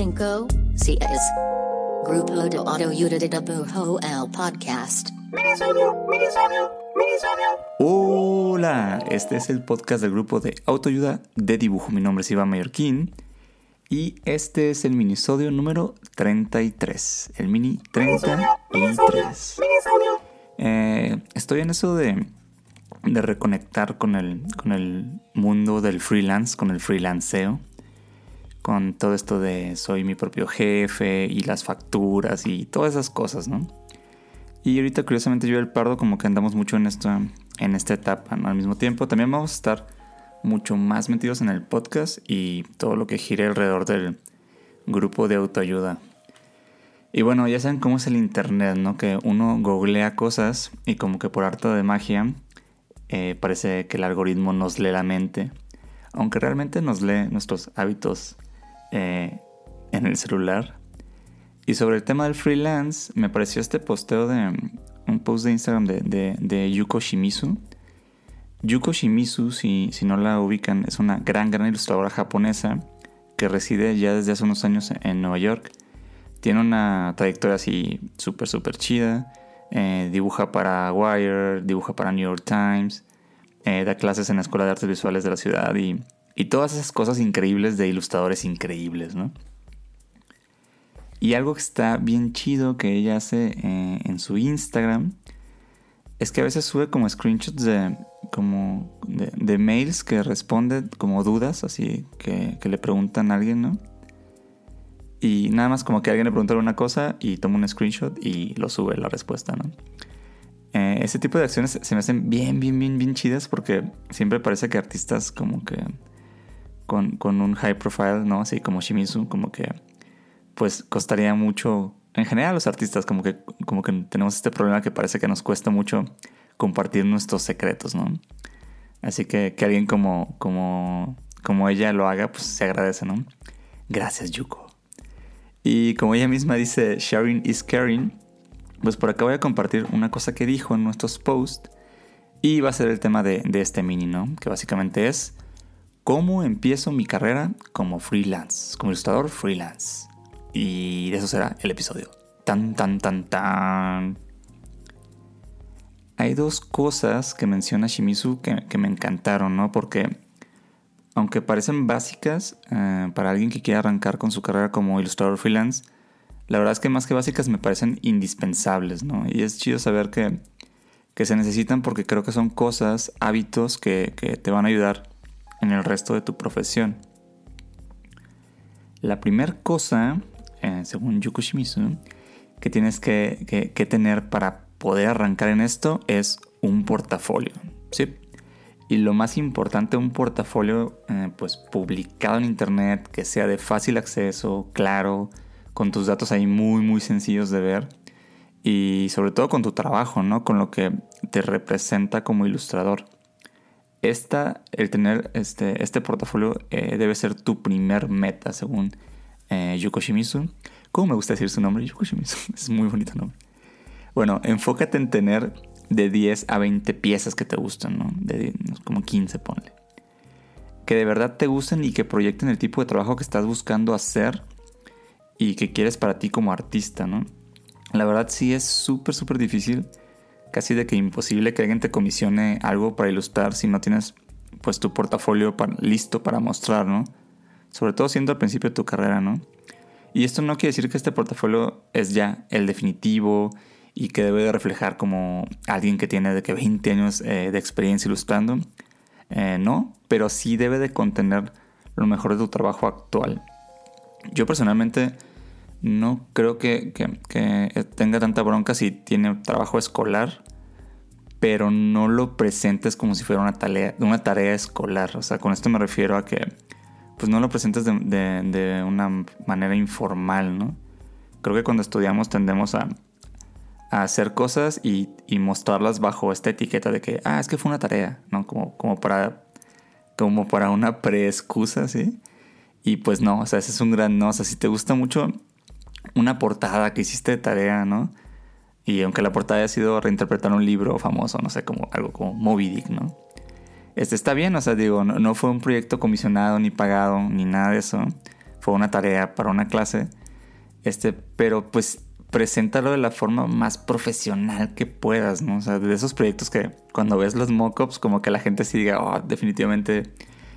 tres, cuatro, cinco, cinco, seis. Grupo de Autoayuda de Dibujo el podcast. Hola, este es el podcast del grupo de autoayuda de dibujo. Mi nombre es Iván Mallorquín y este es el minisodio número 33. El mini 33. Eh, estoy en eso de, de reconectar con el, con el mundo del freelance, con el freelanceo con todo esto de soy mi propio jefe y las facturas y todas esas cosas, ¿no? Y ahorita curiosamente yo y el Pardo como que andamos mucho en esta, en esta etapa, ¿no? Al mismo tiempo también vamos a estar mucho más metidos en el podcast y todo lo que gire alrededor del grupo de autoayuda. Y bueno, ya saben cómo es el internet, ¿no? Que uno googlea cosas y como que por arte de magia eh, parece que el algoritmo nos lee la mente, aunque realmente nos lee nuestros hábitos eh, en el celular. Y sobre el tema del freelance, me pareció este posteo de un post de Instagram de, de, Yuko Shimizu. Yuko Shimizu, si, si no la ubican, es una gran, gran ilustradora japonesa que reside ya desde hace unos años en Nueva York. Tiene una trayectoria así súper, súper chida. Eh, dibuja para Wire, dibuja para New York Times, eh, da clases en la Escuela de Artes Visuales de la ciudad y y todas esas cosas increíbles de ilustradores increíbles, ¿no? Y algo que está bien chido que ella hace eh, en su Instagram es que a veces sube como screenshots de como de, mails que responde como dudas, así que, le preguntan a alguien, ¿no? Y nada más como que alguien le pregunta una cosa y toma un screenshot y lo sube la respuesta, ¿no? Eh, ese tipo de acciones se me hacen bien, bien, bien, bien chidas porque siempre parece que artistas como que con, un high profile, ¿no? Así como Shimizu, como que pues costaría mucho, en general los artistas como que, como que tenemos este problema que parece que nos cuesta mucho compartir nuestros secretos, ¿no? Así que que alguien como, como, como ella lo haga, pues se agradece, ¿no? Gracias, Yuko. Y como ella misma dice, sharing is caring, pues por acá voy a compartir una cosa que dijo en nuestros posts y va a ser el tema de, de este mini, ¿no? Que básicamente es cómo empiezo mi carrera como freelance, como ilustrador freelance. Y de eso será el episodio. Tan, tan, tan, tan. Hay dos cosas que menciona Shimizu que, me encantaron, ¿no? Porque aunque parecen básicas eh, para alguien que quiera arrancar con su carrera como ilustrador freelance, la verdad es que más que básicas me parecen indispensables, ¿no? Y es chido saber que, que se necesitan porque creo que son cosas, hábitos que, que te van a ayudar en el resto de tu profesión. La primera cosa, eh, según Yuko Shimizu, que tienes que, tener para poder arrancar en esto es un portafolio. ¿sí? Y lo más importante, un portafolio eh, pues publicado en internet, que sea de fácil acceso, claro, con tus datos ahí muy muy sencillos de ver y sobre todo con tu trabajo, ¿no? Con lo que te representa como ilustrador esta, el tener este, este portafolio eh, debe ser tu primer meta, según eh, Yuko Shimizu. ¿Cómo me gusta decir su nombre? Yuko Shimizu. Es muy bonito nombre. Bueno, enfócate en tener de 10 a 20 piezas que te gustan, ¿no? De, como 15, ponle. Que de verdad te gusten y que proyecten el tipo de trabajo que estás buscando hacer y que quieres para ti como artista, ¿no? La verdad sí es súper, súper difícil casi de que imposible que alguien te comisione algo para ilustrar si no tienes pues tu portafolio listo para mostrar, ¿no? Sobre todo siendo al principio de tu carrera, ¿no? Y esto no quiere decir que este portafolio es ya el definitivo y que debe de reflejar como alguien que tiene de que 20 años eh, de experiencia ilustrando. Eh, no, pero sí debe de contener lo mejor de tu trabajo actual. Yo personalmente no creo que, tenga tanta bronca si tiene trabajo escolar, pero no lo presentes como si fuera una tarea, una tarea escolar. O sea, con esto me refiero a que pues no lo presentes de, una manera informal, ¿no? Creo que cuando estudiamos tendemos a, hacer cosas y, mostrarlas bajo esta etiqueta de que, ah, es que fue una tarea, ¿no? Como, como para como para una preexcusa, ¿sí? Y pues no, o sea, ese es un gran no. O sea, si te gusta mucho una portada que hiciste de tarea, ¿no? Y aunque la portada haya sido reinterpretar un libro famoso, no sé, como algo como Moby Dick, ¿no? este está bien, o sea, digo, no, fue un proyecto comisionado ni pagado ni nada de eso. Fue una tarea para una clase. Este, pero pues preséntalo de la forma más profesional que puedas, ¿no? O sea, de esos proyectos que cuando ves los mockups, como que la gente sí diga, oh, definitivamente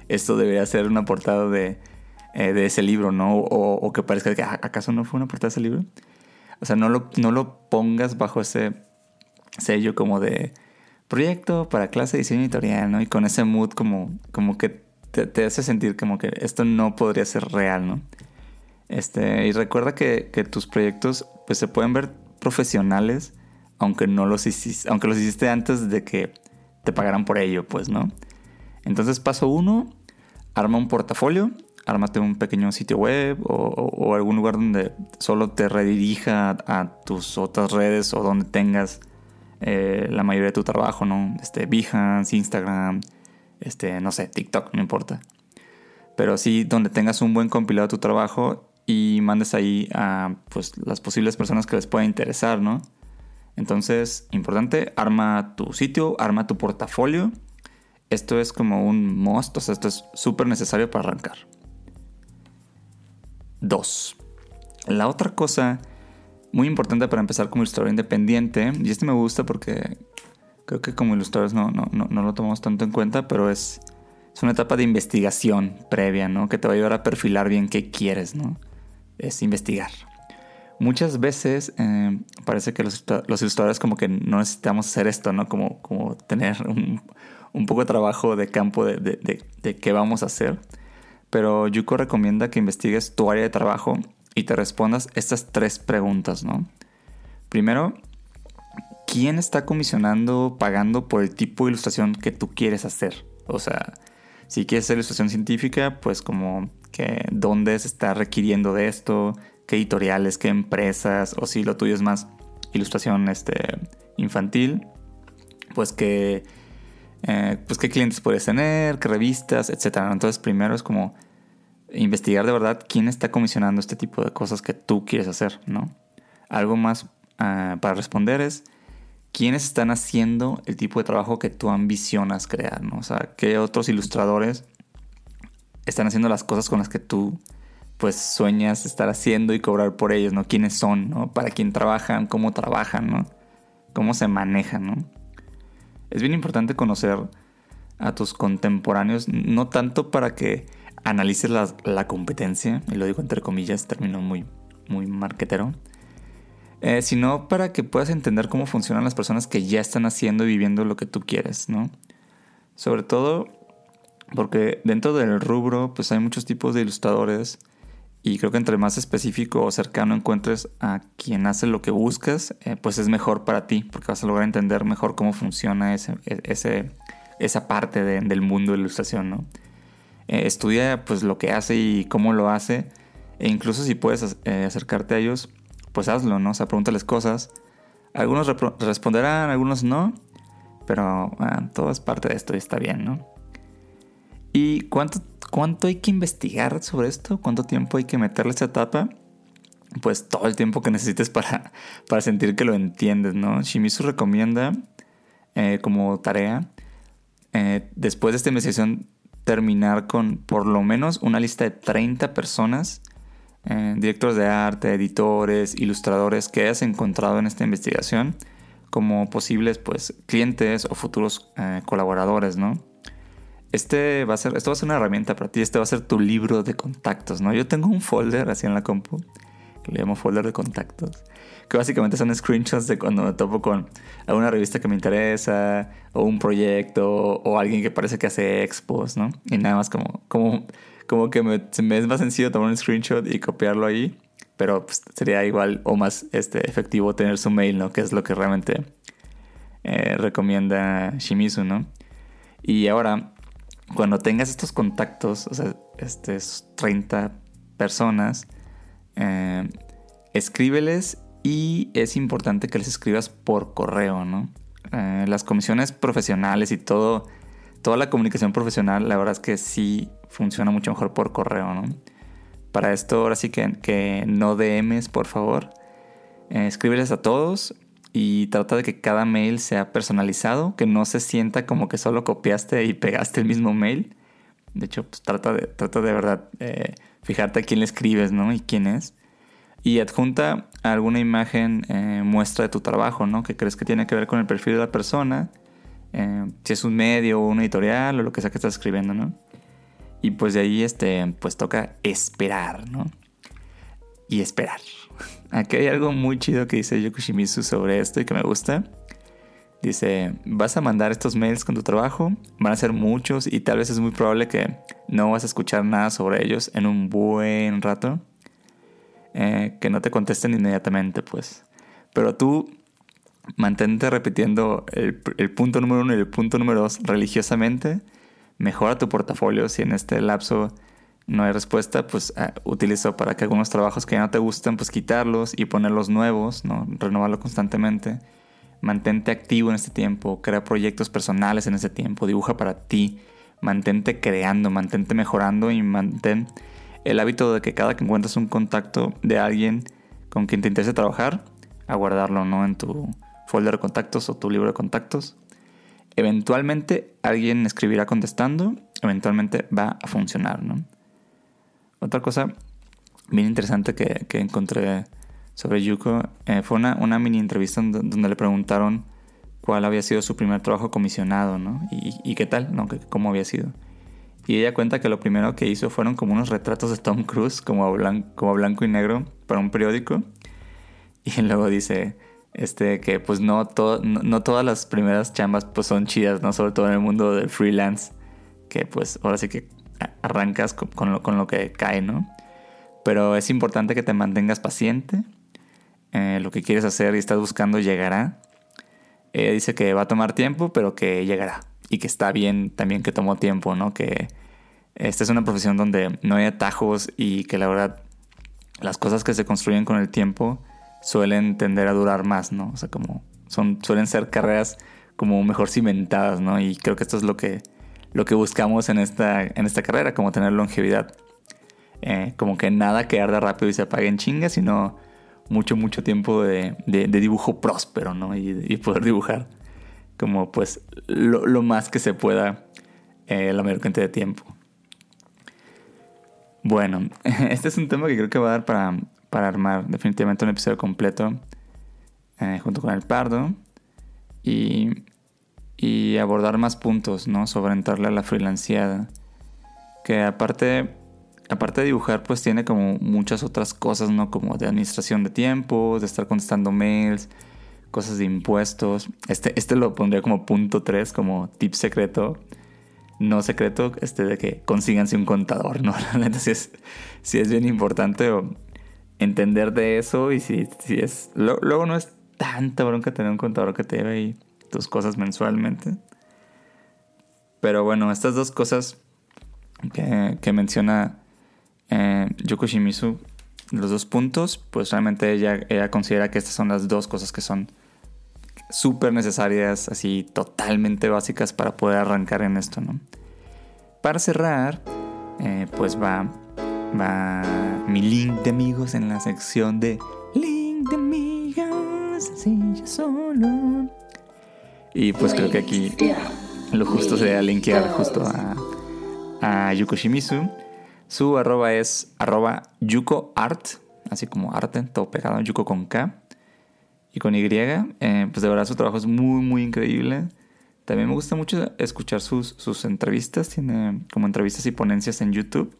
esto debería ser una portada de, eh, de ese libro, ¿no? O, que parezca que, ah, ¿acaso no fue una portada de ese libro? O sea, no lo, no lo pongas bajo ese sello como de proyecto para clase de diseño editorial, ¿no? Y con ese mood como, como que te, te hace sentir como que esto no podría ser real, ¿no? Este, y recuerda que, que, tus proyectos pues se pueden ver profesionales aunque no los hiciste, aunque los hiciste antes de que te pagaran por ello, pues, ¿no? Entonces, paso uno, arma un portafolio, ármate un pequeño sitio web o, algún lugar donde solo te redirija a, a, tus otras redes o donde tengas eh, la mayoría de tu trabajo, ¿no? Este, Behance, Instagram, este, no sé, TikTok, no importa. Pero sí donde tengas un buen compilado de tu trabajo y mandes ahí a pues, las posibles personas que les pueda interesar, ¿no? Entonces, importante, arma tu sitio, arma tu portafolio. Esto es como un must, o sea, esto es súper necesario para arrancar. Dos. La otra cosa muy importante para empezar como ilustrador independiente, y este me gusta porque creo que como ilustradores no, no, no, no lo tomamos tanto en cuenta, pero es, es, una etapa de investigación previa, ¿no? Que te va a ayudar a perfilar bien qué quieres, ¿no? Es investigar. Muchas veces eh, parece que los, los, ilustradores como que no necesitamos hacer esto, ¿no? Como, como tener un, un poco de trabajo de campo de, de, de, qué vamos a hacer. Pero Yuko recomienda que investigues tu área de trabajo y te respondas estas tres preguntas, ¿no? Primero, ¿quién está comisionando, pagando por el tipo de ilustración que tú quieres hacer? O sea, si quieres hacer ilustración científica, pues como que dónde se está requiriendo de esto, qué editoriales, qué empresas, o si lo tuyo es más ilustración este, infantil, pues que eh, pues qué clientes puedes tener, qué revistas, etc. Entonces primero es como investigar de verdad quién está comisionando este tipo de cosas que tú quieres hacer, ¿no? Algo más uh, para responder es quiénes están haciendo el tipo de trabajo que tú ambicionas crear, ¿no? O sea, qué otros ilustradores están haciendo las cosas con las que tú pues sueñas estar haciendo y cobrar por ellos, ¿no? ¿Quiénes son, ¿no? Para quién trabajan, cómo trabajan, ¿no? Cómo se manejan, ¿no? Es bien importante conocer a tus contemporáneos, no tanto para que analices la, la, competencia, y lo digo entre comillas, término muy, muy marquetero, eh, sino para que puedas entender cómo funcionan las personas que ya están haciendo y viviendo lo que tú quieres, ¿no? Sobre todo porque dentro del rubro, pues hay muchos tipos de ilustradores y creo que entre más específico o cercano encuentres a quien hace lo que buscas, eh, pues es mejor para ti, porque vas a lograr entender mejor cómo funciona ese, ese, esa parte de, del mundo de la ilustración, ¿no? Eh, estudia pues lo que hace y cómo lo hace. E incluso si puedes eh, acercarte a ellos, pues hazlo, ¿no? O sea, pregúntales cosas. Algunos responderán, algunos no. Pero bueno, todo es parte de esto y está bien, ¿no? ¿Y cuánto, cuánto hay que investigar sobre esto? ¿Cuánto tiempo hay que meterle esta etapa? Pues todo el tiempo que necesites para, para sentir que lo entiendes, ¿no? Shimizu recomienda eh, como tarea, después de esta investigación terminar con por lo menos una lista de 30 personas, eh, directores de arte, editores, ilustradores que hayas encontrado en esta investigación como posibles pues, clientes o futuros eh, colaboradores, ¿no? Este va a ser, esto va a ser una herramienta para ti, este va a ser tu libro de contactos, ¿no? Yo tengo un folder así en la compu, que le llamo folder de contactos, que básicamente son screenshots de cuando me topo con alguna revista que me interesa, o un proyecto, o alguien que parece que hace expos, ¿no? Y nada más como, como, como que me, es más sencillo tomar un screenshot y copiarlo ahí, pero pues, sería igual o más este, efectivo tener su mail, ¿no? Que es lo que realmente eh, recomienda Shimizu, ¿no? Y ahora, cuando tengas estos contactos, o sea, este, 30 personas, eh, escríbeles y es importante que les escribas por correo, ¿no? Eh, las comisiones profesionales y todo, toda la comunicación profesional, la verdad es que sí funciona mucho mejor por correo, ¿no? Para esto ahora sí que, que no DMs, por favor. Eh, escríbeles a todos y trata de que cada mail sea personalizado, que no se sienta como que solo copiaste y pegaste el mismo mail. De hecho, pues trata de, trata de verdad eh, fijarte a quién le escribes, ¿no? Y quién es. Y adjunta alguna imagen eh, muestra de tu trabajo, ¿no? Que crees que tiene que ver con el perfil de la persona. Eh, si es un medio o un editorial o lo que sea que estás escribiendo, ¿no? Y pues de ahí, este, pues toca esperar, ¿no? Y esperar. Aquí hay algo muy chido que dice Yokushimizu sobre esto y que me gusta. Dice, vas a mandar estos mails con tu trabajo, van a ser muchos y tal vez es muy probable que no vas a escuchar nada sobre ellos en un buen rato. Eh, que no te contesten inmediatamente, pues. Pero tú mantente repitiendo el, punto número uno y el punto número dos religiosamente. Mejora tu portafolio si en este lapso no hay respuesta, pues uh, utilizo para que algunos trabajos que ya no te gustan, pues quitarlos y ponerlos nuevos, ¿no? Renovarlo constantemente. Mantente activo en este tiempo, crea proyectos personales en este tiempo, dibuja para ti, mantente creando, mantente mejorando y mantén el hábito de que cada que encuentres un contacto de alguien con quien te interese trabajar, a guardarlo, ¿no? En tu folder de contactos o tu libro de contactos. Eventualmente alguien escribirá contestando, eventualmente va a funcionar, ¿no? Otra cosa bien interesante que, encontré sobre Yuko eh, fue una, una, mini entrevista donde, le preguntaron cuál había sido su primer trabajo comisionado, ¿no? Y, qué tal, ¿no? cómo había sido. Y ella cuenta que lo primero que hizo fueron como unos retratos de Tom Cruise, como, blanco, y negro, para un periódico. Y luego dice este, que pues no, todas las primeras chambas pues son chidas, ¿no? Sobre todo en el mundo del freelance, que pues ahora sí que arrancas con, lo, con lo, que cae, ¿no? Pero es importante que te mantengas paciente. Eh, lo que quieres hacer y estás buscando llegará. Ella dice que va a tomar tiempo, pero que llegará. Y que está bien también que tomó tiempo, ¿no? Que esta es una profesión donde no hay atajos y que la verdad las cosas que se construyen con el tiempo suelen tender a durar más, ¿no? O sea, como son, suelen ser carreras como mejor cimentadas, ¿no? Y creo que esto es lo que lo que buscamos en esta, en esta carrera, como tener longevidad. Eh, como que nada que arda rápido y se apague en chinga, sino mucho, mucho tiempo de, dibujo próspero, ¿no? Y, poder dibujar como pues lo, más que se pueda eh, la mayor cantidad de tiempo. Bueno, este es un tema que creo que va a dar para, para armar definitivamente un episodio completo eh, junto con el Pardo. Y y abordar más puntos, ¿no? Sobre entrarle a la freelanceada. Que aparte, aparte de dibujar, pues tiene como muchas otras cosas, ¿no? Como de administración de tiempo, de estar contestando mails, cosas de impuestos. Este, este lo pondría como punto 3, como tip secreto. No secreto, este de que consíganse un contador, ¿no? La neta sí es, es bien importante entender de eso y si, si es... luego no es tanta bronca tener un contador que te lleve ahí tus cosas mensualmente. Pero bueno, estas dos cosas que, menciona eh, los dos puntos, pues realmente ella, ella considera que estas son las dos cosas que son súper necesarias, así totalmente básicas para poder arrancar en esto, ¿no? Para cerrar, eh, pues va, va mi link de amigos en la sección de link de yo solo. Y pues creo que aquí lo justo sería linkear justo a, a Yuko Shimizu. Su arroba es arroba Yuko Art, así como arte, todo pegado, Yuko con K y con Y. Eh, pues de verdad su trabajo es muy, muy increíble. También me gusta mucho escuchar sus, sus entrevistas. Tiene como entrevistas y ponencias en YouTube.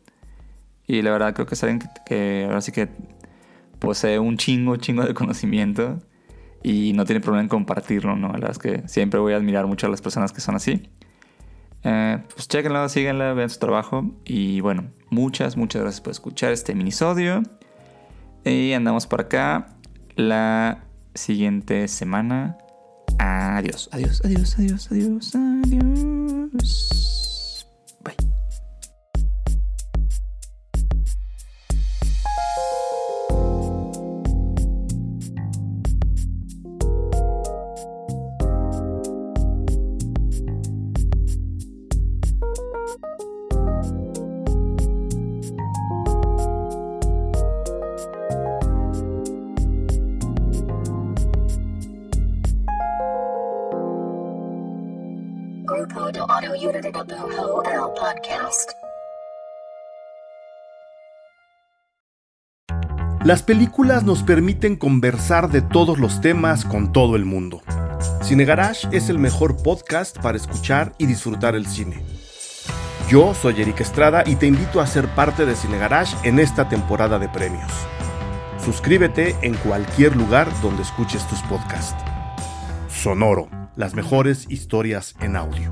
Y la verdad creo que saben que, que ahora sí que posee un chingo, chingo de conocimiento y no tiene problema en compartirlo, ¿no? La verdad es que siempre voy a admirar mucho a las personas que son así. Eh, pues chequenlo, síguenla, vean su trabajo y bueno, muchas, muchas gracias por escuchar este minisodio. Y andamos por acá la siguiente semana. Adiós, adiós, adiós, adiós, adiós, adiós. Las películas nos permiten conversar de todos los temas con todo el mundo. Cine Garage es el mejor podcast para escuchar y disfrutar el cine. Yo soy Eric Estrada y te invito a ser parte de Cine Garage en esta temporada de premios. Suscríbete en cualquier lugar donde escuches tus podcasts. Sonoro, las mejores historias en audio.